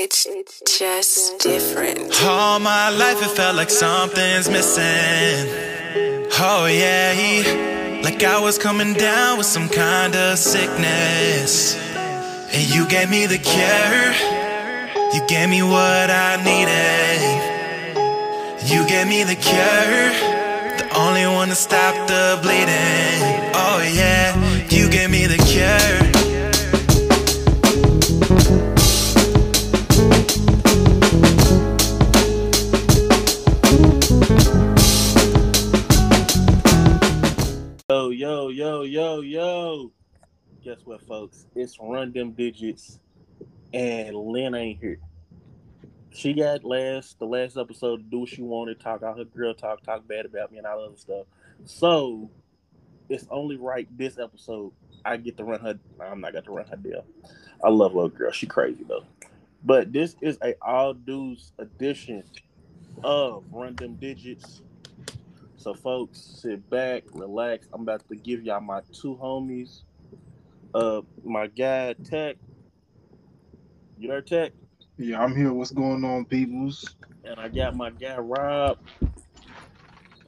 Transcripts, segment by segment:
It's just different. All my life it felt like something's missing. Oh yeah, like I was coming down with some kind of sickness. And you gave me the cure. You gave me what I needed. You gave me the cure. The only one to stop the bleeding. Oh yeah, you gave me the cure. Yo, yo, yo. Guess what, folks? It's Run Them Digits, and Lynn ain't here. She got last the last episode to do what she wanted, talk out her girl talk, talk bad about me and all other stuff. So it's only right this episode I get to run her. I'm not got to run her deal. I love little girl. She crazy though. But this is a all dudes edition of Run Them Digits. So, folks, sit back, relax. I'm about to give y'all my two homies. Uh, my guy Tec. You there, Tec? Yeah, I'm here. What's going on, peoples? And I got my guy Rob.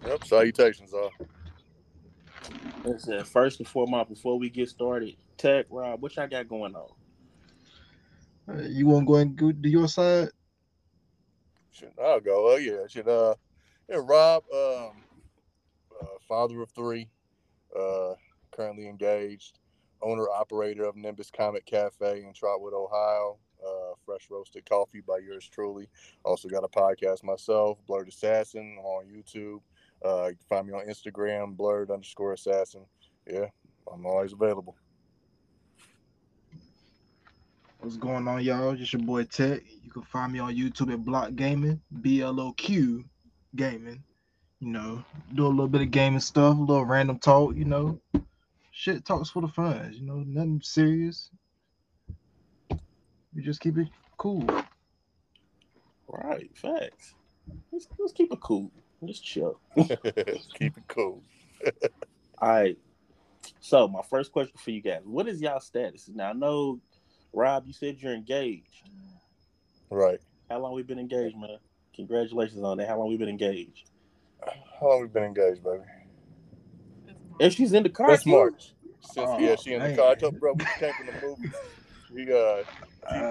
Yep, salutations, all. Listen, first and foremost, before we get started, Tec, Rob, what y'all got going on? Uh, you want to go and go to your side? Shit, I'll go. Oh yeah, shit. Uh, yeah, Rob, um, uh, father of three, uh, currently engaged, owner operator of Nimbus Comet Cafe in Trotwood, Ohio. Uh, fresh roasted coffee by yours truly. Also got a podcast myself, Blerd Assassin, on YouTube. Uh, you can find me on Instagram, blerd underscore assassin. Yeah, I'm always available. What's going on, y'all? It's your boy Tec. You can find me on YouTube at Bloq Gaming, B L O Q Gaming. You know, do a little bit of gaming stuff, a little random talk. You know, shit talks for the fun. You know, nothing serious. We just keep it cool. Right, facts. Let's, let's keep it cool. Let's chill. Keep it cool. All right. So my first question for you guys: What is y'all status? Now I know, Rob, you said you're engaged. Right. How long we been engaged, man? Congratulations on that. How long we been engaged? How long we been engaged, baby? And she's in the car. That's too? March. Since Oh, yeah, she in the car. I told bro we came from the movies. We uh,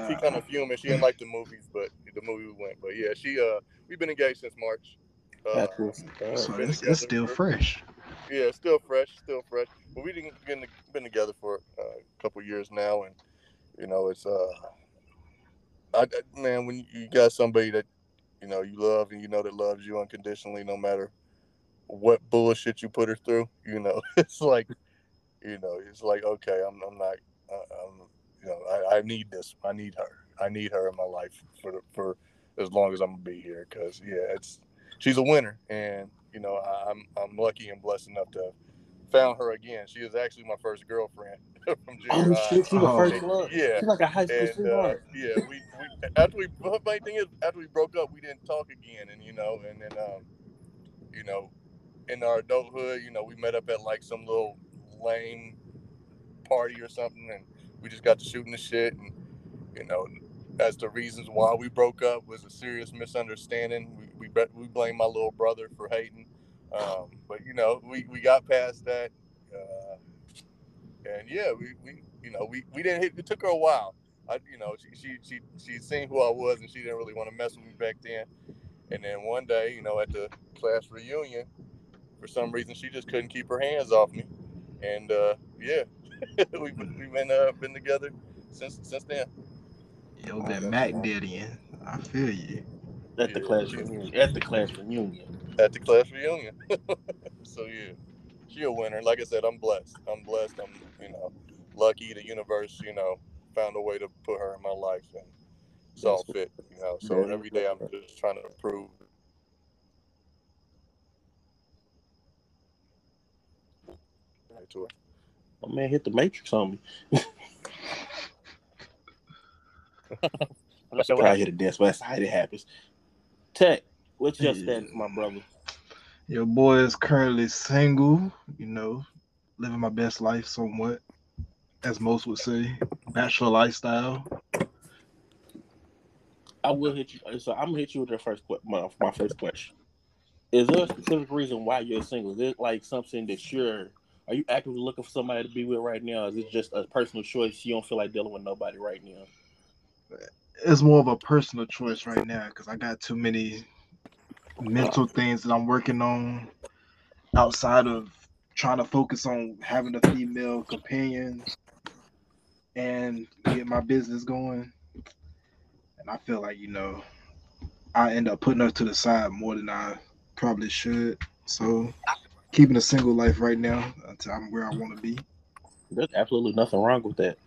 she, she kind of fuming. She didn't like the movies, but the movie we went. But yeah, she uh, we've been engaged since March. Uh, That's what's up. So it's, it's still for- fresh. yeah, still fresh, still fresh. But we didn't been been together for uh, a couple years now, and you know it's uh, I I- man when you got somebody that you know you love and you know that loves you unconditionally, no matter what bullshit you put her through, you know it's like you know it's like okay, I'm I'm not uh, I'm you know I, I need this, I need her, I need her in my life for for as long as I'm gonna be here, because yeah, it's she's a winner, and you know I'm I'm lucky and blessed enough to have found her again. She is actually my first girlfriend from junior Oh high. shit, she the Oh. first one. Yeah. She's like a high school And uh, sweetheart. yeah, we, we after we the funny thing is after we broke up, we didn't talk again, and you know, and then um, you know, in our adulthood, you know, we met up at like some little lame party or something, and we just got to shooting the shit, and you know, as the reasons why we broke up was a serious misunderstanding. We we, we blame my little brother for hating, um, but you know, we, we got past that, uh, and yeah, we, we you know we, we didn't hit. It took her a while. I you know she she she she seen who I was, and she didn't really want to mess with me back then. And then one day, you know, at the class reunion, for some reason, she just couldn't keep her hands off me, and uh, yeah, we've been, we've been uh, been together since since then. Yo, that Mac Daddy, I feel you. At the Yeah. class reunion. At the class reunion. at the class reunion. so yeah, she a winner. Like I said, I'm blessed. I'm blessed. I'm you know lucky. The universe you know found a way to put her in my life, and it's all fit. You know, so Yeah. every day I'm just trying to improve. To her. My man hit the matrix on me. I'm not sure what Probably hit a desk, but that's how it happens. Tec, what's your Yeah. status, my brother? Your boy is currently single, you know, living my best life somewhat, as most would say. Bachelor lifestyle. I will hit you. So I'm gonna hit you with the first my, my first question. Is there a specific reason why you're single? Is it like something that you're are you actively looking for somebody to be with right now? Is it just a personal choice? You don't feel like dealing with nobody right now? It's more of a personal choice right now because I got too many mental things that I'm working on outside of trying to focus on having a female companion and get my business going. And I feel like, you know, I end up putting her to the side more than I probably should. So keeping a single life right now until I'm where I want to be. There's absolutely nothing wrong with that.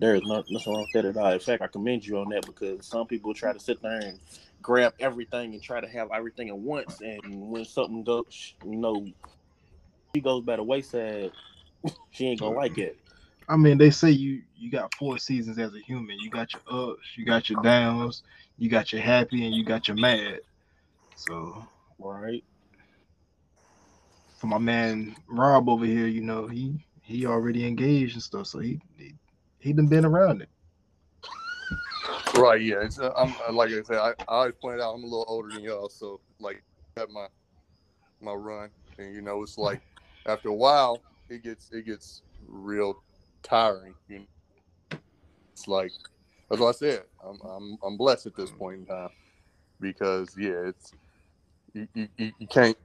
There is not, nothing wrong with that at all. In fact, I commend you on that because some people try to sit there and grab everything and try to have everything at once. And when something goes, you know, she goes by the wayside, she ain't gonna like it. I mean, they say you you got four seasons as a human. You got your ups, you got your downs, you got your happy, and you got your mad. So Right. for my man Rob over here, you know, he he already engaged and stuff, so he he, he done been around it. Right, yeah. It's, uh, I'm uh, like I said, I, always pointed out I'm a little older than y'all, so like at my my run, and you know, it's like after a while, it gets it gets real tiring. You know, it's like that's what I said. I'm I'm I'm blessed at this point in time because yeah, it's you you, you can't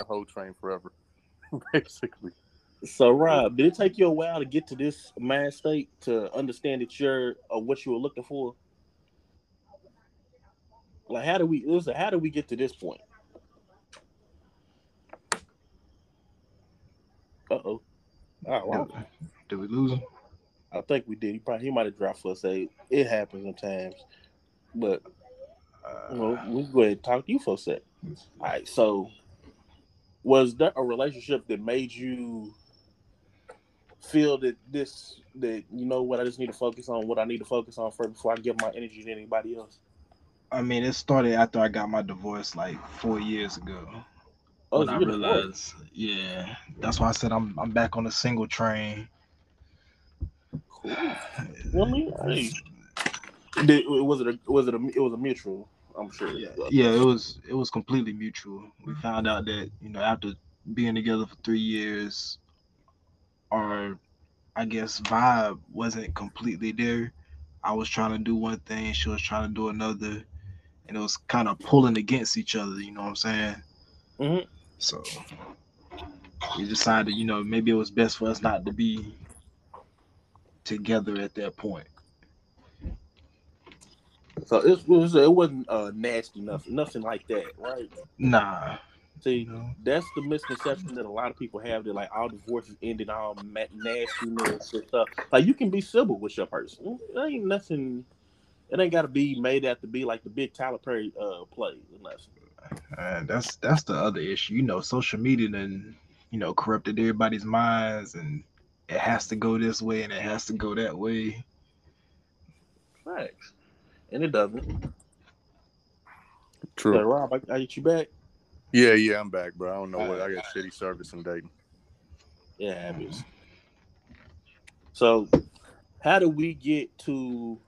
a whole train forever, basically. So, Rob, did it take you a while to get to this mind state to understand that you're uh, what you were looking for? Like, how do we? Listen, how do we get to this point? Uh oh. Oh, wow. Did, did we lose him? I think we did. He probably he might have dropped for us. Say it happens sometimes, but Uh, you know, we can go ahead and talk to you for a sec. All right. So, was there a relationship that made you feel that this that you know what I just need to focus on what I need to focus on first before I give my energy to anybody else? I mean, it started after I got my divorce like four years ago. Oh, when I divorced. realized, yeah, that's why I said I'm I'm back on the single train. Cool. Mean, hey. Did, was it a was it a it was a mutual? I'm sure. Yeah, yeah, it was it was completely mutual. We found out that you know after being together for three years, our I guess vibe wasn't completely there. I was trying to do one thing, she was trying to do another, and it was kind of pulling against each other. You know what I'm saying? Mhm. So we decided, you know, maybe it was best for us not to be together at that point. So it was it wasn't uh, nasty nothing nothing like that, right? Nah, See, you know. that's the misconception that a lot of people have that like all divorces ended all ma- nastiness and stuff. Like you can be civil with your person. It ain't nothing. It ain't got to be made out to be like the big Tyler Perry uh play or. And that's that's the other issue. You know, social media and you know corrupted everybody's minds, and it has to go this way and it has to go that way. Facts. And it doesn't. So, True. Rob, I, I get you back. Yeah, yeah, I'm back, bro. I don't know what I got shitty service in Dayton. Yeah, it happens. So, how do we get to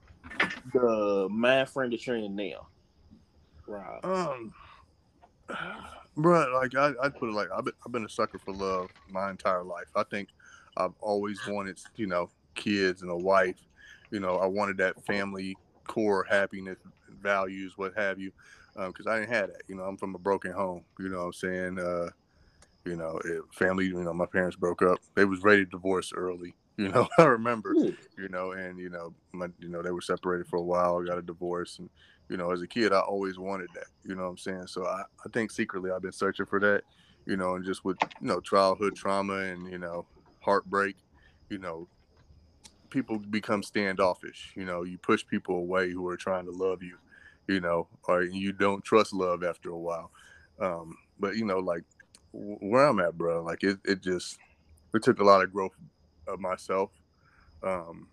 the mind frame that you're in now, Rob? Um, bro, like I, I put it like I've been, I've been a sucker for love my entire life. I think I've always wanted, you know, kids and a wife. You know, I wanted that family core happiness, values, what have you, because I didn't have that. You know, I'm from a broken home. You know, what I'm saying, uh, you know, it, family. You know, my parents broke up. They was ready to divorce early. You know, I remember you know, and you know, my, you know, they were separated for a while, got a divorce, and you know, as a kid, I always wanted that. You know what I'm saying? So I, I think secretly I've been searching for that. You know, and just with you know childhood trauma and you know heartbreak, you know, people become standoffish. You know, you push people away who are trying to love you. You know, or you don't trust love after a while. Um, but you know, like where I'm at, bro, like it, it just it took a lot of growth of myself um,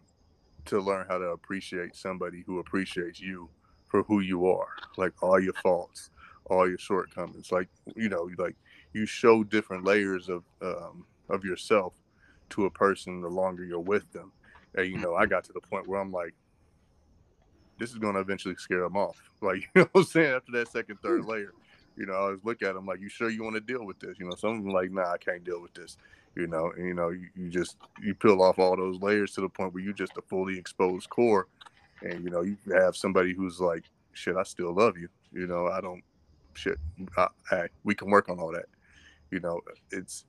to learn how to appreciate somebody who appreciates you for who you are, like all your faults, all your shortcomings. Like you know, like you show different layers of um, of yourself to a person the longer you're with them. And you know, I got to the point where I'm like, this is gonna eventually scare them off. Like you know what I'm saying? After that second, third hmm. layer, you know, I always look at them like, you sure you want to deal with this? You know, some of them like, nah, I can't deal with this. You know, and you know, you, you just you peel off all those layers to the point where you just a fully exposed core, and you know, you have somebody who's like, shit, I still love you. You know, I don't, shit, I, hey, we can work on all that. You know, it's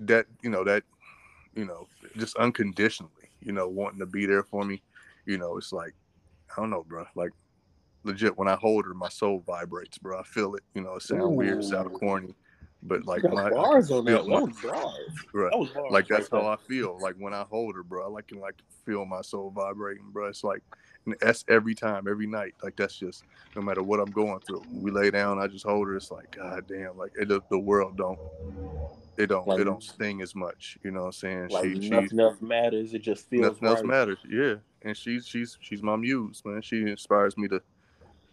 that you know that you know just unconditionally you know wanting to be there for me you know it's like i don't know bro like legit when i hold her my soul vibrates bro i feel it you know it sounds weird it sounds corny but like my, bars on that. my- That. Right. That bars like that's how I feel. Like when I hold her, bro, I like can like feel my soul vibrating, bro. It's like and that's every time, every night. Like that's just no matter what I'm going through. We lay down, I just hold her. It's like God damn, like it, the world don't, it don't, Like- it don't sting as much. You know what I'm saying? Like she, nothing else matters. It just feels nothing else matters. Yeah, and she's she's she's my muse, man. She inspires me to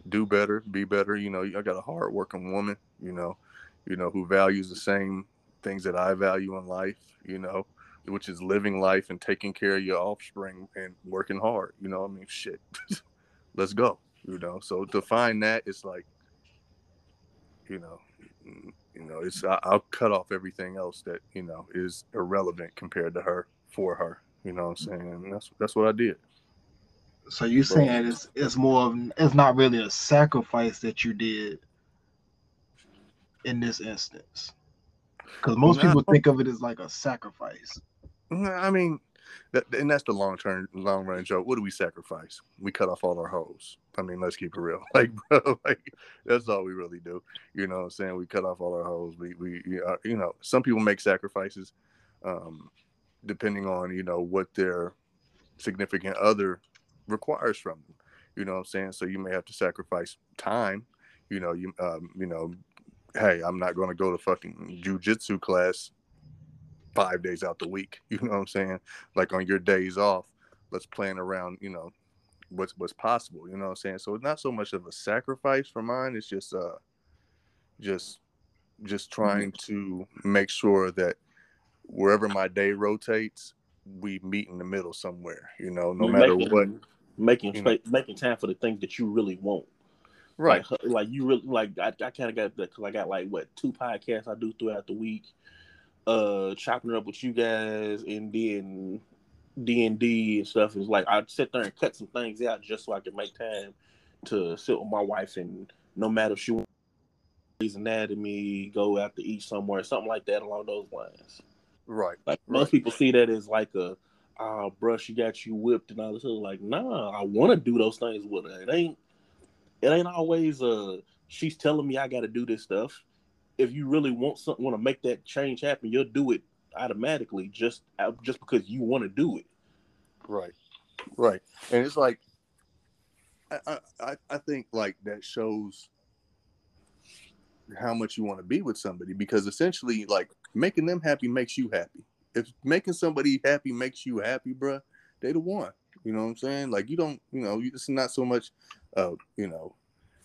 do better, be better. You know, I got a hard working woman. You know, you know who values the same things that I value in life. You know, which is living life and taking care of your offspring and working hard. You know, I mean, shit. Let's go. You know, so to find that, it's like, you know, you know, it's I, I'll cut off everything else that you know is irrelevant compared to her for her. You know what I'm saying? And that's that's what I did. So you saying it's it's more of it's not really a sacrifice that you did in this instance, because most No. people think of it as like a sacrifice. I mean, that, and that's the long term, long run joke. What do we sacrifice? We cut off all our hoes. I mean, let's keep it real. Like, bro, like that's all we really do. You know what I'm saying? We cut off all our hoes. We, we, uh, you know, some people make sacrifices, um, depending on you know what their significant other requires from them. You know what I'm saying? So you may have to sacrifice time. You know, you, um, you know, hey, I'm not going to go to fucking jujitsu class five days out the week. You know what I'm saying? Like on your days off, let's plan around, you know, what's what's possible. You know what I'm saying? So it's not so much of a sacrifice for mine. It's just uh just just trying to make sure that wherever my day rotates, we meet in the middle somewhere, you know, no matter making, what. Making know. making time for the things that you really want. Right. Like, like you really like I, I kind of got that because I got like what two podcasts I do throughout the week, uh, chopping it up with you guys, and then D and D and stuff. Is like I sit there and cut some things out just so I can make time to sit with my wife and no matter if she wants anatomy, go out to eat somewhere, something like that along those lines. Right. Like Right. most people see that as like a uh bruh, she got you whipped and all this other like, nah, I wanna do those things with her. It ain't it ain't always uh she's telling me I gotta do this stuff. If you really want something wanna make that change happen, you'll do it automatically just just because you want to do it. Right. Right. And it's like I, I- I, I think like that shows how much you want to be with somebody because essentially like making them happy makes you happy. If making somebody happy makes you happy, bruh, they the one. You know what I'm saying? Like you don't, you know, it's not so much uh, you know,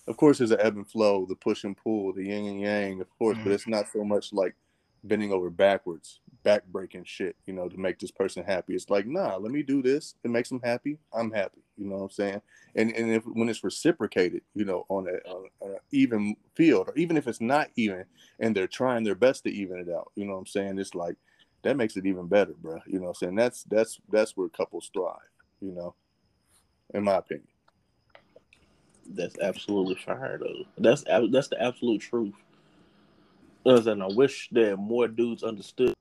of course there's an ebb and flow, the push and pull, the yin and yang, of course, but Mhm. it's not so much like bending over backwards, back breaking shit, you know, to make this person happy. It's like, nah, let me do this. It makes them happy. I'm happy. You know what I'm saying? And and if when it's reciprocated, you know, on a, on a even field, or even if it's not even, and they're trying their best to even it out, you know what I'm saying? It's like that makes it even better, bro. You know what I'm saying? That's that's that's where couples thrive. You know, in my opinion. That's absolutely fire though. That's that's the absolute truth. Because and I wish that more dudes understood.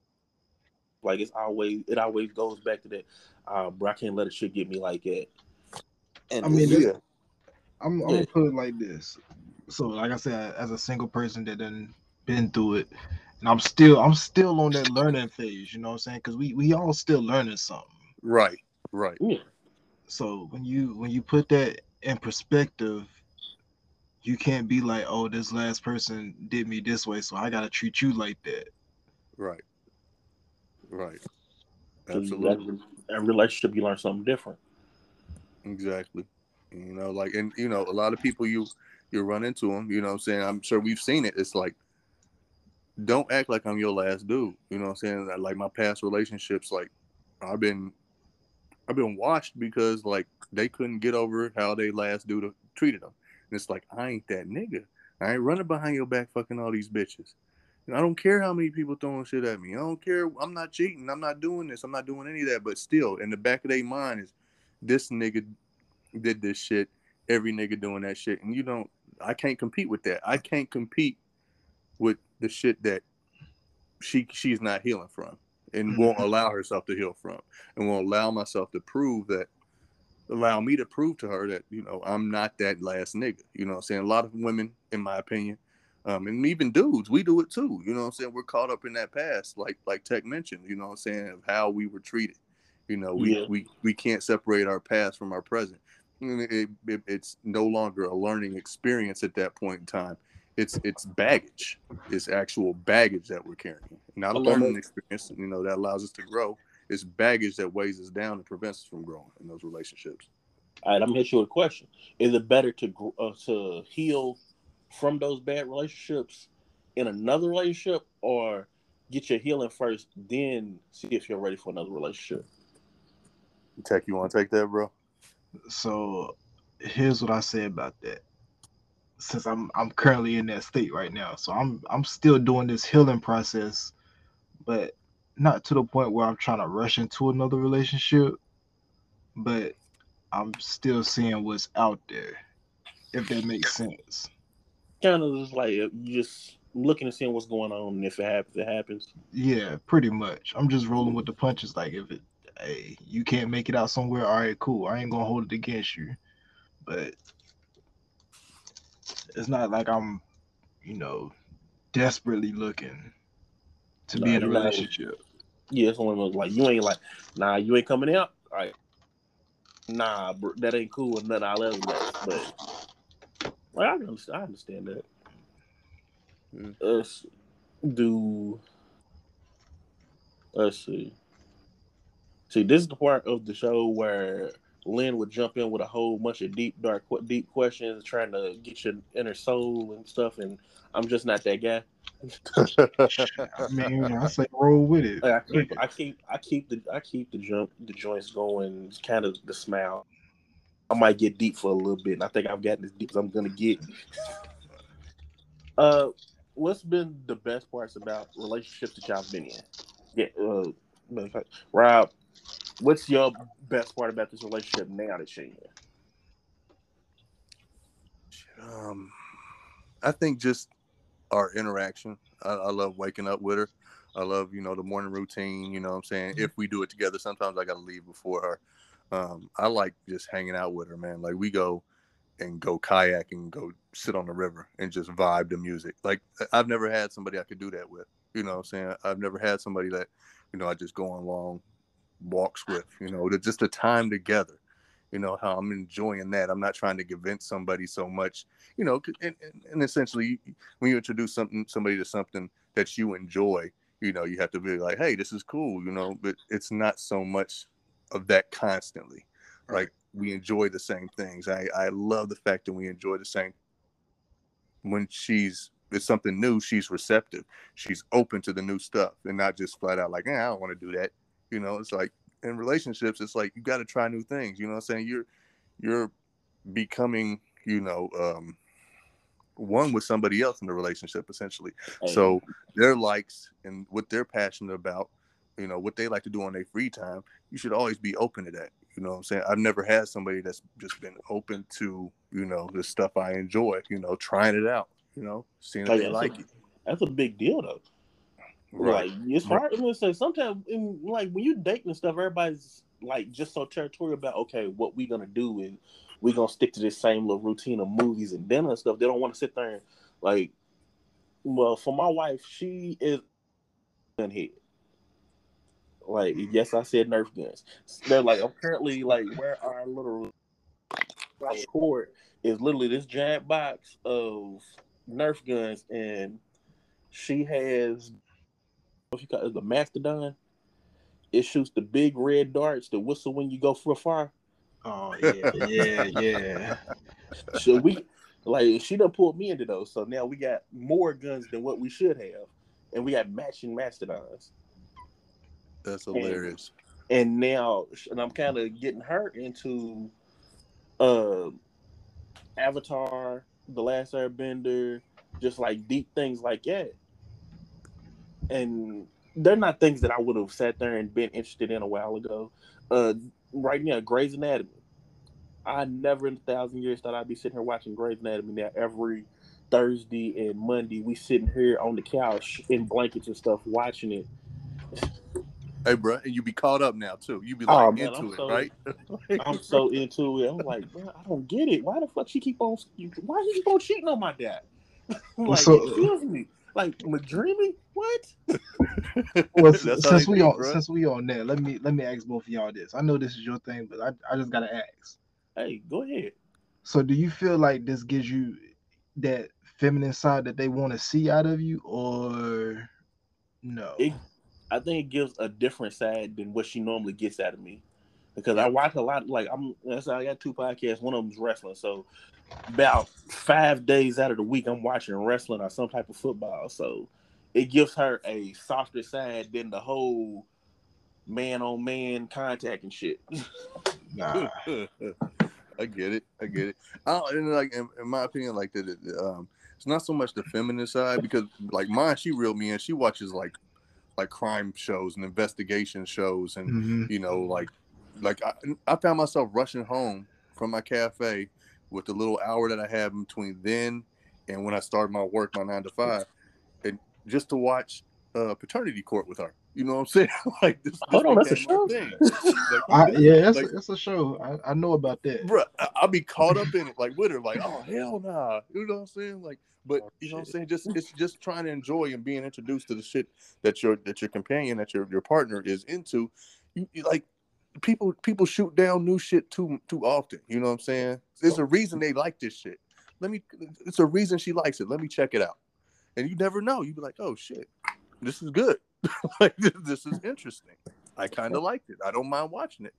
Like it's always it always goes back to that. Uh, bro, I can't let a shit get me like that. And I mean, it's- that's- I'm, I'm Yeah. gonna put it like this. So, like I said, as a single person that done been through it, and I'm still I'm still on that learning phase. You know what I'm saying? Because we we all still learning something. Right. Right. yeah, So when you when you put that in perspective, you can't be like, oh, this last person did me this way, so I gotta treat you like that. Right. Right. Absolutely. that- In relationship, you learn something different. Exactly. You know, like, and you know, a lot of people you you run into them. You know, what I'm saying. I'm sure we've seen it. It's like, don't act like I'm your last dude. You know, what I'm saying. Like my past relationships, like I've been I've been watched because like they couldn't get over how they last dude treated them. And it's like I ain't that nigga. I ain't running behind your back fucking all these bitches. And I don't care how many people throwing shit at me. I don't care. I'm not cheating. I'm not doing this. I'm not doing any of that. But still, in the back of their mind is this nigga did this shit. Every nigga doing that shit. And you don't I can't compete with that. I can't compete with the shit that she she's not healing from and Mm-hmm. won't allow herself to heal from and won't allow myself to prove that allow me to prove to her that you know i'm not that last nigga you know what i'm saying? A lot of women in my opinion um, and even dudes we do it too you know what i'm saying? We're caught up in that past like like tech mentioned you know what i'm saying of how we were treated. You know we Yeah. we, we can't separate our past from our present. It, it, it's no longer a learning experience at that point in time it's it's baggage it's actual baggage that we're carrying not a learning experience you know that allows us to grow it's baggage that weighs us down and prevents us from growing in those relationships All right, I'm gonna hit you with a question. Is it better to gr- uh, to heal from those bad relationships in another relationship, or get your healing first, then see if you're ready for another relationship? tech you want to take that bro So here's what I say about that. Since I'm I'm currently in that state right now, so I'm I'm still doing this healing process, but not to the point where I'm trying to rush into another relationship. But I'm still seeing what's out there, if that makes sense. Kind of just like uh, you just looking and seeing what's going on, and if it happens, it happens. Yeah, pretty much. I'm just rolling with the punches. Like if it, hey, you can't make it out somewhere, all right, cool. I ain't gonna hold it against you, but it's not like I'm, you know, desperately looking to be in a you're not. relationship. Yeah, it's one of those like you ain't like, nah, you ain't coming out. All right, nah, bro, that ain't cool, and nothing I'll ever let. But like, I understand, I understand that. Mm. Us do. Let's see. See, this is the part of the show where Lynn would jump in with a whole bunch of deep, dark, deep questions, trying to get your inner soul and stuff. And I'm just not that guy. I mean, I say roll with it. I keep, I keep, I keep the, I keep the jump, the joints going. It's kind of the smile. I might get deep for a little bit, and I think I've gotten as deep as I'm gonna get. Uh, what's been the best parts about relationships that y'all been in? Yeah, uh, Rob, what's your best part about this relationship now that you're in? um i think just our interaction. I, I love waking up with her. I love you know the morning routine you know what i'm saying? If we do it together sometimes i gotta leave before her. Um i like just hanging out with her man. Like we go and go kayak and go sit on the river and just vibe to music. Like i've never had somebody i could do that with you know what i'm saying? I've never had somebody that you know i just go on long walks with you know the, just the time together you know how i'm enjoying that. I'm not trying to convince somebody so much you know and, and, and essentially when you introduce something somebody to something that you enjoy you know you have to be like hey this is cool you know but it's not so much of that constantly. Right. like we enjoy the same things. I i love the fact that we enjoy the same when she's it's something new she's receptive. She's open to the new stuff and not just flat out like eh, i don't want to do that you know it's like in relationships it's like you got to try new things you know what i'm saying? You're you're becoming you know um one with somebody else in the relationship essentially. Hey, so their likes and what they're passionate about you know what they like to do on their free time you should always be open to that you know what i'm saying? I've never had somebody that's just been open to you know the stuff i enjoy you know trying it out you know seeing if they like that's, it. that's a big deal though. Right Like it's hard. I'm gonna say sometimes, in, like when you dating and stuff, everybody's like just so territorial about okay, what we gonna do and we gonna stick to this same little routine of movies and dinner and stuff. They don't want to sit there and like. Well, for my wife, she is gun head. Like mm. yes, I said Nerf guns. They're like apparently like where our little cord is literally this giant box of Nerf guns, and she has what you call it, the Mastodon. It shoots the big red darts that whistle when you go for a fire. Oh yeah, yeah, yeah. So we like she done pulled me into those. So now we got more guns than what we should have, and we got matching Mastodons. that's hilarious and now and I'm kind of getting her into uh Avatar, The Last Airbender, just like deep things like that. And they're not things that I would have sat there and been interested in a while ago. Uh, right now, Grey's Anatomy. I never in a thousand years thought I'd be sitting here watching Grey's Anatomy now every Thursday and Monday. We sitting here on the couch in blankets and stuff watching it. Hey, bro, and you be caught up now too. You be Oh, like man, into I'm it, so- right? I'm so into it. I'm like, bro, I don't get it. Why the fuck she keep on? Why she keep on cheating on my dad? like, So- excuse me. Like, am I? What? Well, since we be, on since we on there, let me let me ask both of y'all this. I know this is your thing, but I, I just gotta ask. Hey, go ahead. So do you feel like this gives you that feminine side that they want to see out of you, or no? It, I think it gives a different side than what she normally gets out of me. Because I watch a lot, like I'm. That's I got two podcasts. One of them's wrestling, so about five days out of the week, I'm watching wrestling or some type of football. So it gives her a softer side than the whole man on man contact and shit. Nah. I get it. I get it. I don't, and like in, in my opinion, like that, it, um, it's not so much the feminine side because like mine, she reeled me in. She watches like like crime shows and investigation shows, and Mhm. you know, like like I, I found myself rushing home from my cafe with the little hour that I have in between then and when I started my work, my nine to five, and just to watch uh, paternity court with her. You know what I'm saying? like this. Hold on, that's a my show? thing. I, yeah, that's, like- a, that's a show. I, I know about that. Bruh, I- I'll be caught up in it, like with her, like, oh hell nah. You know what I'm saying? Like, but Oh, you know what I'm saying? Just it's just trying to enjoy and being introduced to the shit that your that your companion, that your your partner is into. You, you like people people shoot down new shit too too often. You know what I'm saying? There's a reason they like this shit. Let me it's a reason she likes it. Let me check it out. And you never know. You'd be like, oh shit, this is good. like this, this is interesting. I kind of liked it. I don't mind watching it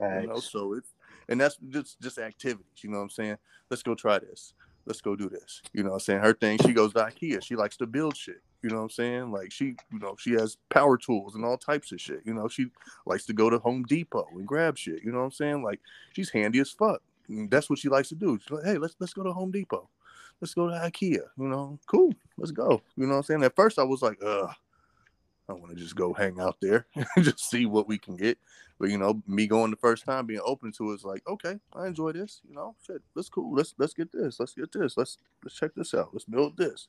you know so it's and that's just just activities you know what i'm saying let's go try this let's go do this you know what i'm saying her thing she goes to ikea she likes to build shit you know what i'm saying? Like she you know she has power tools and all types of shit you know? She likes to go to home depot and grab shit you know what i'm saying? Like she's handy as fuck. And that's what she likes to do. She's like hey let's let's go to home depot. Let's go to ikea you know? Cool. Let's go. You know what i'm saying? At first i was like ugh I want to just go hang out there and just see what we can get. But you know, me going the first time, being open to it, is like, okay, I enjoy this. You know, shit, that's cool. Let's let's get this. Let's get this. Let's let's check this out. Let's build this.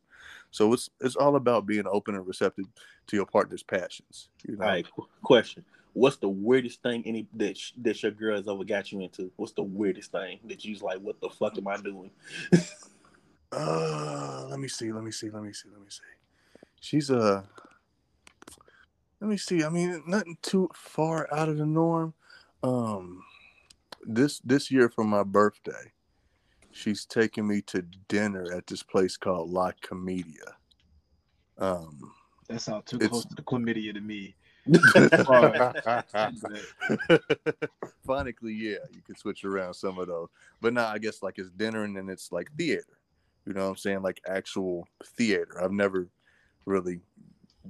So it's it's all about being open and receptive to your partner's passions. You know, All right, qu- question. What's the weirdest thing any that sh- that your girl has ever got you into? What's the weirdest thing that you's like, what the fuck am I doing? Uh, let me see. Let me see. Let me see. Let me see. She's uh Let me see. I mean, nothing too far out of the norm. Um, this this year for my birthday, she's taking me to dinner at this place called La Comedia. Um, That sounds too close to the chlamydia to me. Phonically, yeah, you can switch around some of those. But now I guess like it's dinner and then it's like theater. You know what I'm saying? Like actual theater. I've never really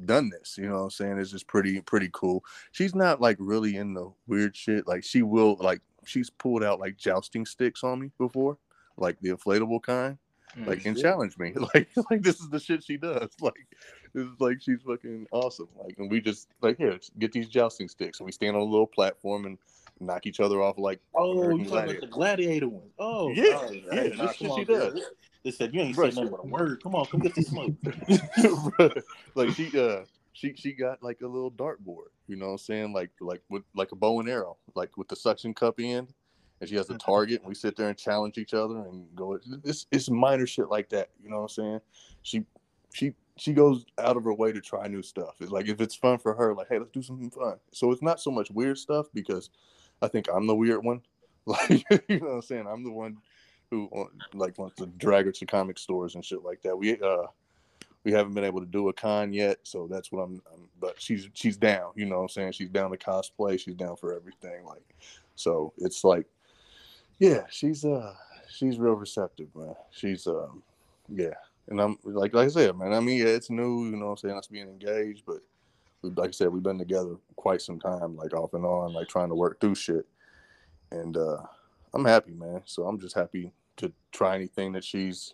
done this. You know what I'm saying? It's just pretty pretty cool. She's not like really in the weird shit. Like she will like she's pulled out like jousting sticks on me before, like the inflatable kind mm, like and challenge me like like this is the shit she does like this is like she's fucking awesome like and we just like here get these jousting sticks and we stand on a little platform and knock each other off like Oh, you talking about the gladiator one? Oh, Yeah, yeah, hey, this shit she does. They said you ain't Bruh, saying nothing but a word. Come on, come get this smoke. like she uh she she got like a little dartboard you know what i'm saying? Like like with like a bow and arrow like with the suction cup end and she has a target and we sit there and challenge each other and go it's it's minor shit like that you know what i'm saying? She she she goes out of her way to try new stuff. It's like if it's fun for her like hey let's do something fun. So it's not so much weird stuff because i think i'm the weird one. Like you know what i'm saying? I'm the one who like wants to drag her to comic stores and shit like that we uh we haven't been able to do a con yet, so that's what I'm, I'm. But she's she's down. You know what I'm saying? She's down to cosplay. She's down for everything. Like, so it's like, yeah, she's uh she's real receptive, man. She's um yeah, and I'm like like I said, man. I mean, yeah, it's new. You know what I'm saying? Us being engaged, but we, like I said, we've been together quite some time, like off and on, like trying to work through shit. And uh, I'm happy, man. So I'm just happy to try anything that she's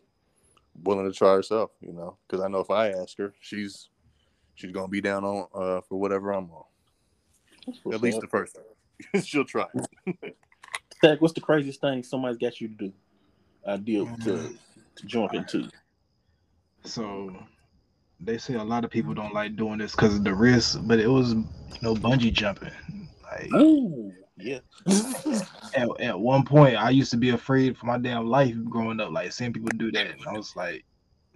willing to try herself, you know, because I know if I ask her, she's she's gonna be down on uh, for whatever I'm on. At least the first time. She'll try. Zach, what's the craziest thing somebody's got you to do? A deal to, to jump into. So they say a lot of people don't like doing this because of the risk, but it was you know bungee jumping. Like Ooh, yeah. at, at one point, I used to be afraid for my damn life growing up, like seeing people do that. And I was like,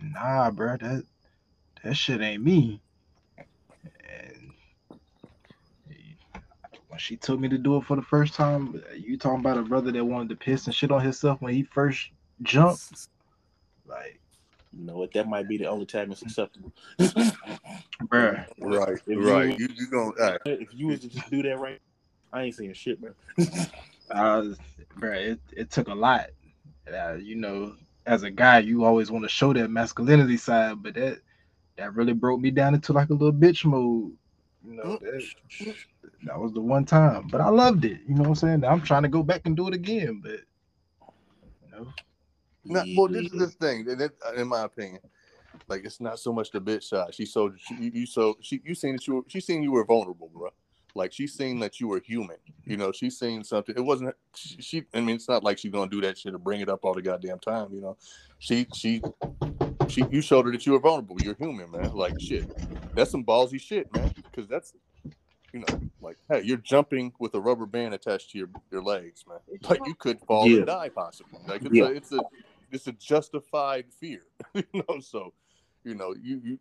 nah, bro, that that shit ain't me. And when she took me to do it for the first time, you talking about a brother that wanted to piss and shit on himself when he first jumped, like, You know what? That might be the only time it's acceptable. bruh. Right, If right. You you gonna all right. if you was to just do that right, I ain't saying shit, man. I was, bro, it, it took a lot. Uh, you know, as a guy, you always want to show that masculinity side, but that that really broke me down into like a little bitch mode. You know, that, that was the one time, but I loved it. You know what I'm saying? I'm trying to go back and do it again, but you know, Not, well, this is the thing, and it, in my opinion, like it's not so much the bitch side. She so she, you, you so she you seen that you were she seen you were vulnerable, bro. Like she seen that you were human. You know, she seen something. It wasn't she, she. I mean, it's not like she's gonna do that shit or bring it up all the goddamn time. You know, she she she. You showed her that you were vulnerable. You're human, man. Like shit. That's some ballsy shit, man. Because that's you know, like hey, you're jumping with a rubber band attached to your your legs, man. Like you could fall Yeah. and die possibly. Like it's Yeah. a it's a it's a justified fear, you know. So, you know, you, you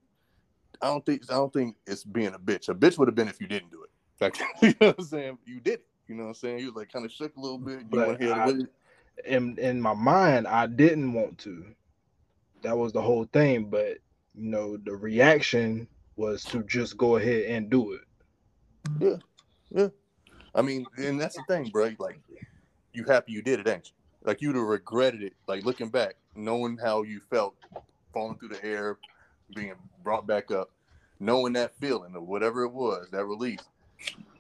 I don't think I don't think it's being a bitch. A bitch would have been if you didn't do it. Like, you know what I'm saying? You did it. You know what I'm saying? You was like kind of shook a little bit. You But went ahead I- with it. in in my mind, I didn't want to. That was the whole thing, but you know, the reaction was to just go ahead and do it. Yeah. Yeah. I mean, and that's the thing, bro. Like, you happy you did it, ain't you? Like you'd have regretted it. Like looking back, knowing how you felt falling through the air, being brought back up, knowing that feeling or whatever it was, that release.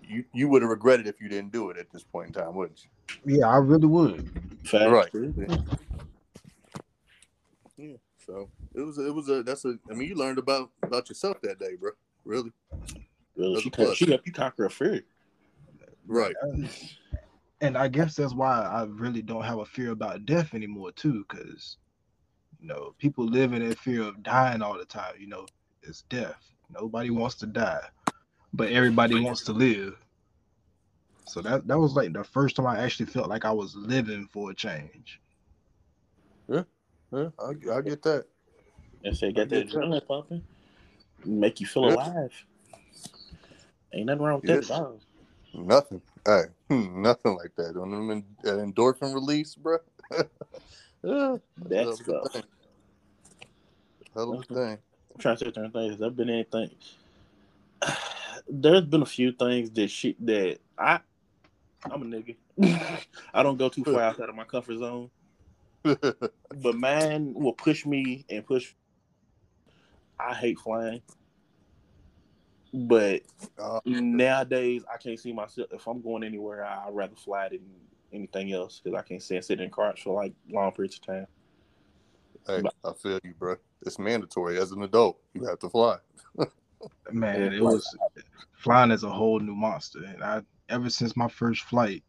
You you would have regretted if you didn't do it at this point in time, wouldn't you? Yeah, I really would. Facts. Right. Yeah. Yeah. So it was it was a that's a I mean you learned about about yourself that day, bro. Really. Really, she, a plus. she helped you conquer a fear. Right. And I guess that's why I really don't have a fear about death anymore too, because you know people live in that fear of dying all the time. You know, it's death. Nobody wants to die, but everybody wants to live. So that that was like the first time I actually felt like I was living for a change. Yeah, yeah, I, I get that. And say, got that get that. adrenaline pumping, make you feel Yeah. alive. Ain't nothing wrong with Yes. that. Nothing. Hey, nothing like that. On them en- that endorphin release, bro. yeah, That hell of a stuff. thing. Hell of a thing. I'm trying to say certain things. There's been anything. There's been a few things that shit that I, I'm a nigga. I don't go too far outside of my comfort zone. But man will push me and push. I hate flying. But Uh, nowadays, I can't see myself. If I'm going anywhere, I'd rather fly than anything else because I can't stand sitting in cars for like long periods of time. hey, I feel you, bro. It's mandatory as an adult. You have to fly. Man, it was flying is a whole new monster, and I ever since my first flight,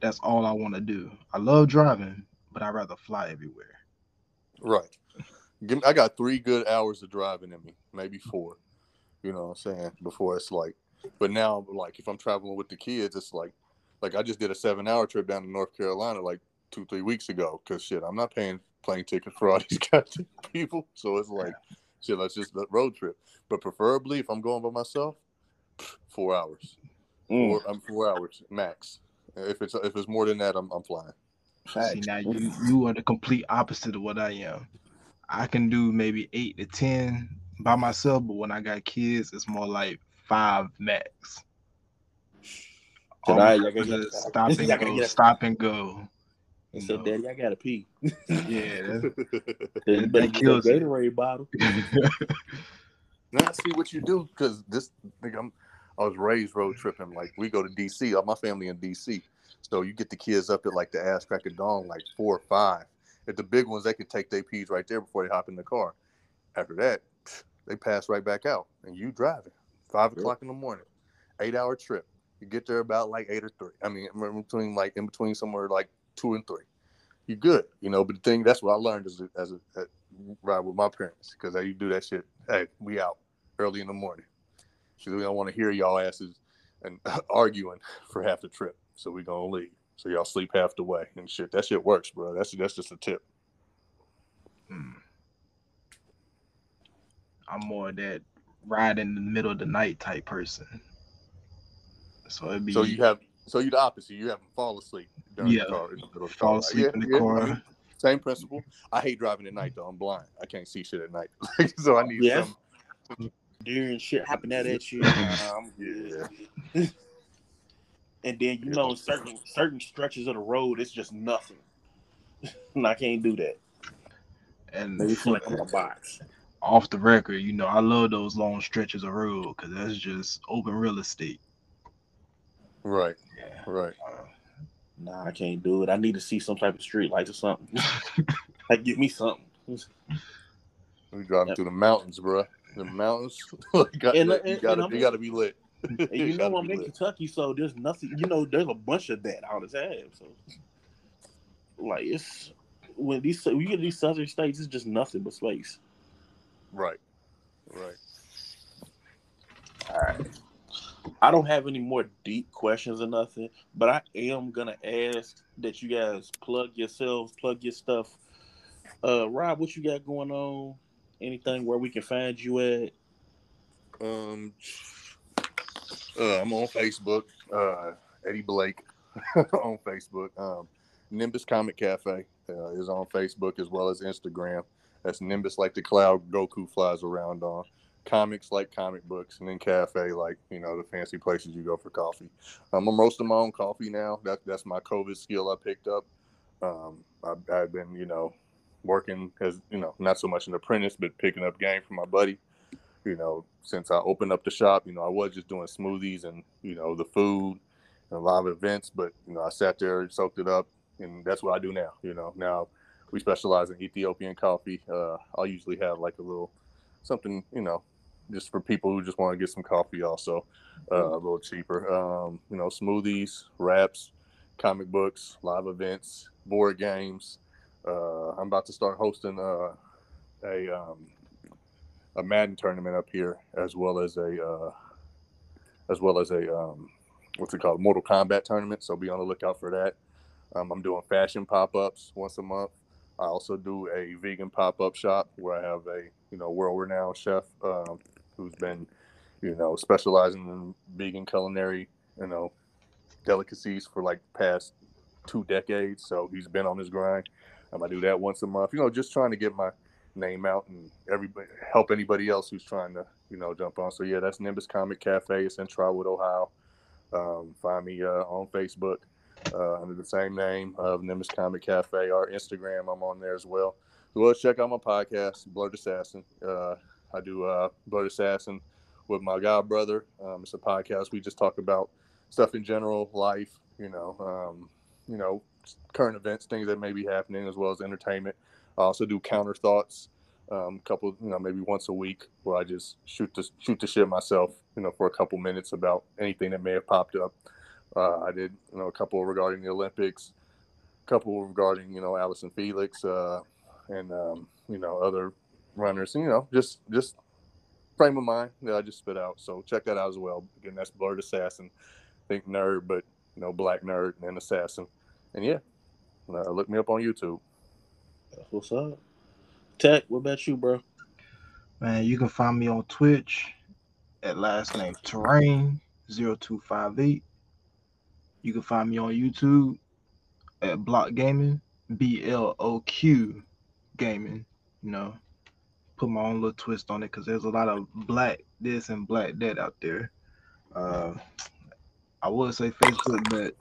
that's all I want to do. I love driving, but I'd rather fly everywhere. Right. Give me, I got three good hours of driving in me, maybe four. You know what I'm saying? Before it's like, but now, like, if I'm traveling with the kids, it's like, like I just did a seven hour trip down to North Carolina like two, three weeks ago. Cause shit, I'm not paying plane tickets for all these goddamn people. So it's like, shit, let's just let road trip. But preferably, if I'm going by myself, four hours. Mm, Four, I'm four hours max. If it's if it's more than that, I'm I'm flying. See now you you are the complete opposite of what I am. I can do maybe eight to ten by myself, but when I got kids, it's more like five max. So All y'all gotta stop and go, stop and go. I You said, Daddy, I gotta pee. yeah, that's- You That that kills it. Gatorade bottle. Now see what you do because this nigga, I'm, I was raised road tripping. Like we go to DC, all my family in DC. So you get the kids up at like the ass crack of dawn, like four or five. At the big ones, they could take their peas right there before they hop in the car. After that, they pass right back out, and you driving five Yep. o'clock in the morning, eight hour trip. You get there about like eight or three. I mean, in between like in between somewhere like two and three. You're good, you know. But the thing that's what I learned as a, as a, a ride with my parents because they do that shit. Hey, we out early in the morning. So we don't want to hear y'all asses and arguing for half the trip. So we gonna leave. So y'all sleep half the way and shit. That shit works, bro. That's that's just a tip. Hmm. I'm more that ride in the middle of the night type person. So it'd be So you have so you're the opposite. You have them fall asleep during Yeah. the car. In the middle of the fall car. asleep Yeah, in the yeah, I car. mean, same principle. I hate driving at night though. I'm blind. I can't see shit at night. so I need Yeah. some. During shit hopping out at you. I'm good. And then you know certain certain stretches of the road, it's just nothing. and I can't do that. and Maybe feel like I'm a box. off the record, you know, I love those long stretches of road because that's just open real estate. Right, Yeah. right. Uh, nah, I can't do it. I need to see some type of street lights or something. like get me something. We driving Yep. through the mountains, bro. The mountains. you got, And- you and- gotta, and you gotta be lit. And you know I'm in lit. Kentucky, so there's nothing. You know, there's a bunch of that all the time. So, like, it's when these when you get these southern states, it's just nothing but space. Right, right. All right. I don't have any more deep questions or nothing, but I am gonna ask that you guys plug yourselves, plug your stuff. Uh, Rob, what you got going on? Anything where we can find you at? Um, uh, I'm on Facebook. Uh, Eddie Blake on Facebook. Um, Nimbus Comic Cafe uh, is on Facebook as well as Instagram. That's Nimbus like the cloud Goku flies around on. Comics like comic books, and then cafe like you know the fancy places you go for coffee. Um, I'm roasting my own coffee now. That that's my COVID skill I picked up. Um, I've, I've been you know working as you know not so much an apprentice, but picking up game from my buddy you know, since I opened up the shop, you know, I was just doing smoothies and, you know, the food and a lot of events, but, you know, I sat there and soaked it up and that's what I do now. You know, now we specialize in Ethiopian coffee. Uh, I'll usually have like a little something, you know, just for people who just want to get some coffee also uh, a little cheaper. Um, you know, smoothies, wraps, comic books, live events, board games. Uh, I'm about to start hosting uh, a um, a Madden tournament up here, as well as a uh, as well as a um, what's it called, Mortal Kombat tournament. So be on the lookout for that. Um, I'm doing fashion pop ups once a month. I also do a vegan pop up shop where I have a you know world renowned chef um, who's been you know specializing in vegan culinary you know delicacies for like past two decades. So he's been on his grind. Um, I do that once a month. You know, just trying to get my name out and everybody help anybody else who's trying to you know jump on. So yeah, that's Nimbus Comic Cafe. It's in Trotwood, Ohio. Um, find me uh, on Facebook uh, under the same name of Nimbus Comic Cafe. Our Instagram, I'm on there as well. So well, check out my podcast, Blerd Assassin. Uh, I do uh, Blerd Assassin with my god brother. Um, it's a podcast we just talk about stuff in general, life, you know, um, you know, current events, things that may be happening, as well as entertainment. I also do counter thoughts, um, couple, you know, maybe once a week, where I just shoot the shoot the shit myself, you know, for a couple minutes about anything that may have popped up. Uh, I did, you know, a couple regarding the Olympics, a couple regarding, you know, Allyson Felix, uh, and um, you know, other runners, and, you know, just just frame of mind that I just spit out. So check that out as well. Again, that's Blerd Assassin. Think nerd, but you know, black nerd and assassin. And yeah, uh, look me up on YouTube. That's what's up? Tec, what about you, bro? Man, you can find me on Twitch at last name Terrain 0258. You can find me on YouTube at Bloq Gaming, B L O Q Gaming. You know, put my own little twist on it because there's a lot of black this and black that out there. Uh, I would say Facebook, but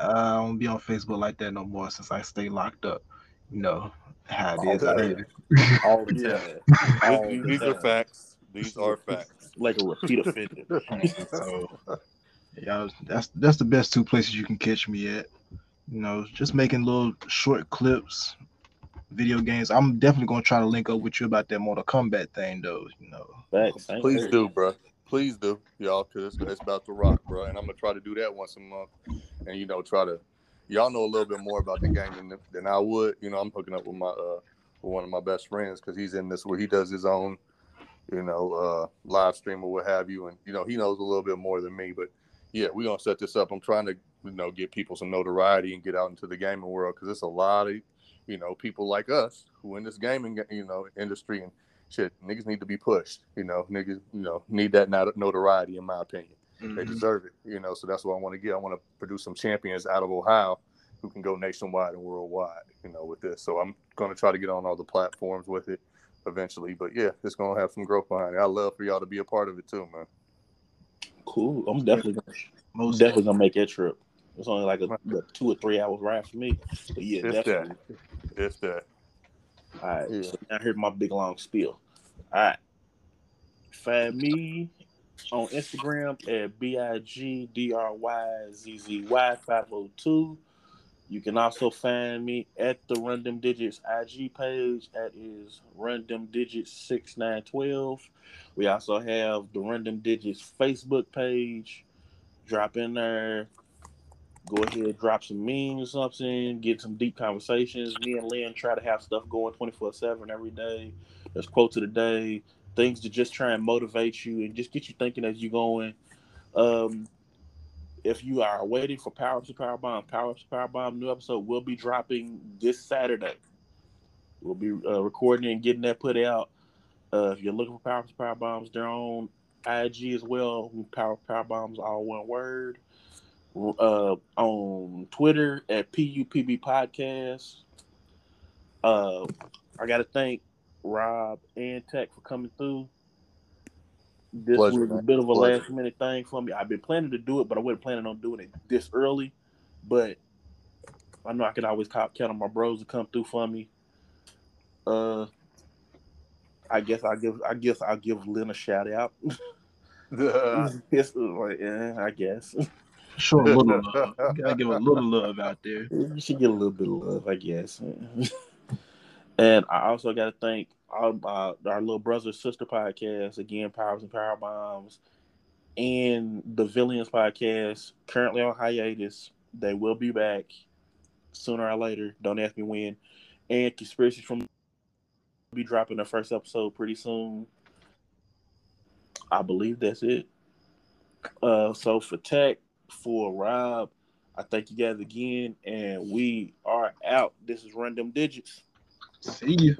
I don't be on Facebook like that no more since I stay locked up. You know how it is out All the Yeah. time. All These, the these are facts. These are facts. like a repeat offender. so yeah, that's that's the best two places you can catch me at. You know, just making little short clips, video games. I'm definitely gonna try to link up with you about that Mortal Kombat thing, though. You know, Thanks. Please hurt. do, bro. Please do, y'all, because it's, it's about to rock, bro. And I'm gonna try to do that once a month, and you know, try to. Y'all know a little bit more about the game than, than I would. You know, I'm hooking up with my uh with one of my best friends because he's in this where he does his own, you know, uh live stream or what have you, and you know, he knows a little bit more than me. But yeah, we're gonna set this up. I'm trying to, you know, get people some notoriety and get out into the gaming world because it's a lot of, you know, people like us who in this gaming, you know, industry and shit. Niggas need to be pushed. You know, niggas, you know, need that not- notoriety in my opinion. They mm-hmm. deserve it. You know, so that's what I want to get. I want to produce some champions out of Ohio who can go nationwide and worldwide. You know, with this. So I'm gonna try to get on all the platforms with it eventually. But yeah, it's gonna have some growth behind it. I love for y'all to be a part of it too, man. Cool. I'm definitely gonna Most definitely gonna make that trip. It's only like a, a two or three hours ride for me. But yeah, If definitely. that, if that. All right. Yeah. So now here's my big long spiel. All right. Find me on Instagram at B I G D R Y Z Z Y 502. You can also find me at the Random Digits IG page. That is Random Digits 6912. We also have the Random Digits Facebook page. Drop in there. Go ahead, drop some memes or something, get some deep conversations. Me and Lynn try to have stuff going 24 7 every day. There's quotes of the day, things to just try and motivate you and just get you thinking as you're going. Um, if you are waiting for Power Up to Power Bomb, Power Up to Power Bomb new episode will be dropping this Saturday. We'll be uh, recording and getting that put out. Uh, if you're looking for Power Up to Power Bombs, they're on IG as well. Power Power Bombs, all one word. Uh, on Twitter at PUPB Podcast. Uh, I got to thank Rob and Tec for coming through. This Pleasure, was a man. bit of a Pleasure. last minute thing for me. I've been planning to do it, but I wasn't planning on doing it this early. But I know I could always count count on my bros to come through for me. Uh, I guess I give I guess I'll give Lynn a shout out. it's like, yeah, I guess show a little love. Gotta give a little love out there. you should get a little bit of love, I guess. and I also got to thank our, uh, our little brother sister podcast again, Powers and Power Bombs, and the Villains podcast currently on hiatus. They will be back sooner or later. Don't ask me when. And Conspiracy from be dropping the first episode pretty soon. I believe that's it. Uh, so for Tec, for Rob. I thank you guys again, and we are out. This is Random Digits. See you.